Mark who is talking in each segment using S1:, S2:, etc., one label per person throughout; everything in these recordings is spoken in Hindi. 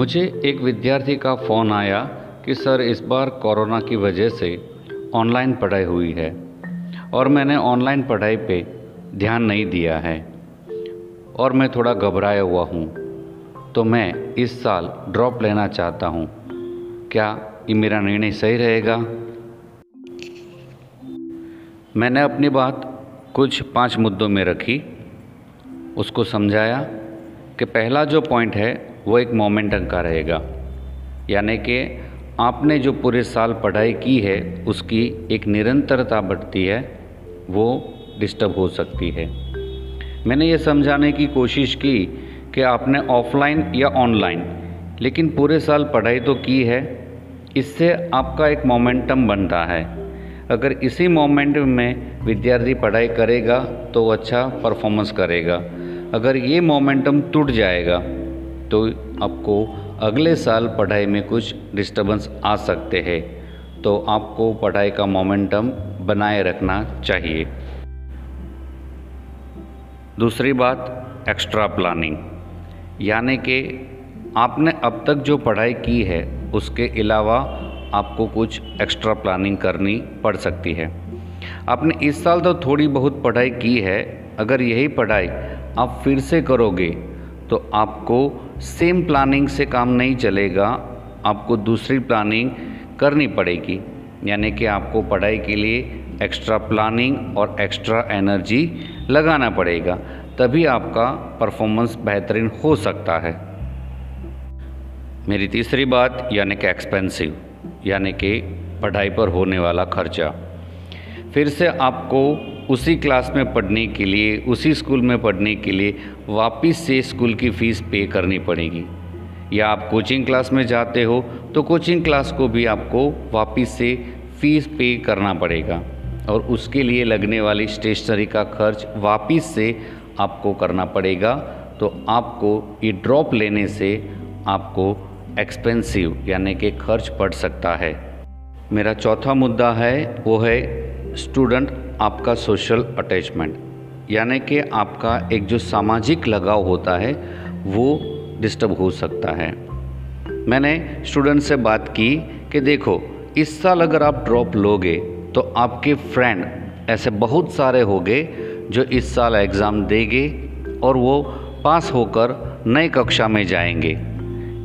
S1: मुझे एक विद्यार्थी का फ़ोन आया कि, सर, इस बार कोरोना की वजह से ऑनलाइन पढ़ाई हुई है और मैंने ऑनलाइन पढ़ाई पे ध्यान नहीं दिया है और मैं थोड़ा घबराया हुआ हूँ तो मैं इस साल ड्रॉप लेना चाहता हूँ। क्या ये मेरा निर्णय सही रहेगा? मैंने अपनी बात कुछ पाँच मुद्दों में रखी। उसको समझाया कि पहला जो पॉइंट है वो एक मोमेंटम का रहेगा। यानी कि आपने जो पूरे साल पढ़ाई की है, उसकी एक निरंतरता बढ़ती है, वो डिस्टर्ब हो सकती है। मैंने ये समझाने की कोशिश की कि आपने ऑफलाइन या ऑनलाइन, लेकिन पूरे साल पढ़ाई तो की है, इससे आपका एक मोमेंटम बनता है। अगर इसी मोमेंटम में विद्यार्थी पढ़ाई करेगा तो अच्छा परफॉर्मेंस करेगा। अगर ये मोमेंटम टूट जाएगा तो आपको अगले साल पढ़ाई में कुछ डिस्टर्बेंस आ सकते हैं। तो आपको पढ़ाई का मोमेंटम बनाए रखना चाहिए। दूसरी बात एक्स्ट्रा प्लानिंग यानी कि आपने अब तक जो पढ़ाई की है, उसके अलावा आपको कुछ एक्स्ट्रा प्लानिंग करनी पड़ सकती है। आपने इस साल तो थोड़ी बहुत पढ़ाई की है, अगर यही पढ़ाई आप फिर से करोगे तो आपको सेम प्लानिंग से काम नहीं चलेगा, आपको दूसरी प्लानिंग करनी पड़ेगी। यानी कि आपको पढ़ाई के लिए एक्स्ट्रा प्लानिंग और एक्स्ट्रा एनर्जी लगाना पड़ेगा। तभी आपका परफॉर्मेंस बेहतरीन हो सकता है। मेरी तीसरी बात, यानी कि एक्सपेंसिव यानी कि पढ़ाई पर होने वाला खर्चा। फिर से आपको उसी क्लास में पढ़ने के लिए, उसी स्कूल में पढ़ने के लिए वापस से स्कूल की फ़ीस पे करनी पड़ेगी। या आप कोचिंग क्लास में जाते हो तो कोचिंग क्लास को भी आपको वापस से फ़ीस पे करना पड़ेगा और उसके लिए लगने वाली स्टेशनरी का खर्च वापस से आपको करना पड़ेगा। तो आपको ये ड्रॉप लेने से आपको एक्सपेंसिव यानी कि खर्च पड़ सकता है। मेरा चौथा मुद्दा है, वो है स्टूडेंट आपका सोशल अटैचमेंट यानी कि आपका एक जो सामाजिक लगाव होता है, वो डिस्टर्ब हो सकता है। मैंने स्टूडेंट से बात की कि देखो, इस साल अगर आप ड्रॉप लोगे तो आपके फ्रेंड ऐसे बहुत सारे होंगे, जो इस साल एग्ज़ाम देंगे और वो पास होकर नए कक्षा में जाएँगे।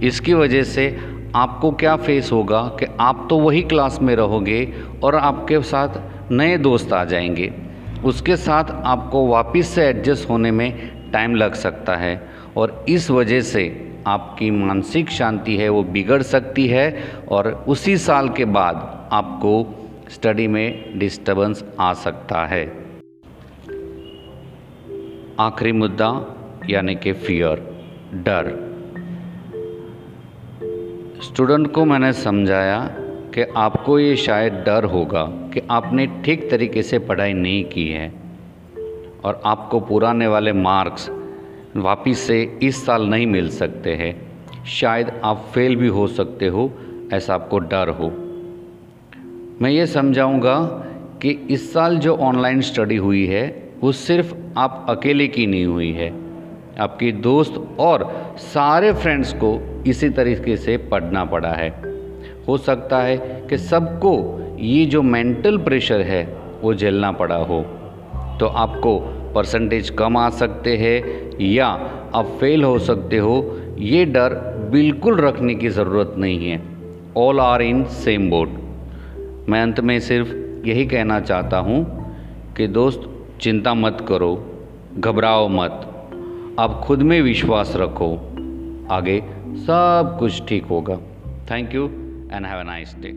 S1: इसकी वजह से आपको क्या फेस होगा कि आप तो वही क्लास में रहोगे और आपके साथ नए दोस्त आ जाएँगे। उसके साथ आपको वापस से एडजस्ट होने में टाइम लग सकता है और इस वजह से आपकी मानसिक शांति है, वो बिगड़ सकती है और उसी साल के बाद आपको स्टडी में डिस्टरबेंस आ सकता है। आखिरी मुद्दा, यानी कि फियर डर। स्टूडेंट को मैंने समझाया कि आपको ये शायद डर होगा कि आपने ठीक तरीके से पढ़ाई नहीं की है और आपको पुराने वाले मार्क्स वापस से इस साल नहीं मिल सकते हैं। शायद आप फेल भी हो सकते हो, ऐसा आपको डर हो। मैं ये समझाऊँगा कि इस साल जो ऑनलाइन स्टडी हुई है, वो सिर्फ़ आप अकेले की नहीं हुई है। आपकी दोस्त और सारे फ्रेंड्स को इसी तरीके से पढ़ना पड़ा है। हो सकता है कि सबको ये जो मेंटल प्रेशर है, वो झेलना पड़ा हो। तो आपको परसेंटेज कम आ सकते हैं या आप फेल हो सकते हो, ये डर बिल्कुल रखने की ज़रूरत नहीं है। All are in same boat मैं अंत में सिर्फ़ यही कहना चाहता हूँ कि दोस्त, चिंता मत करो, घबराओ मत। आप खुद में विश्वास रखो। आगे सब कुछ ठीक होगा। Thank you and have a nice day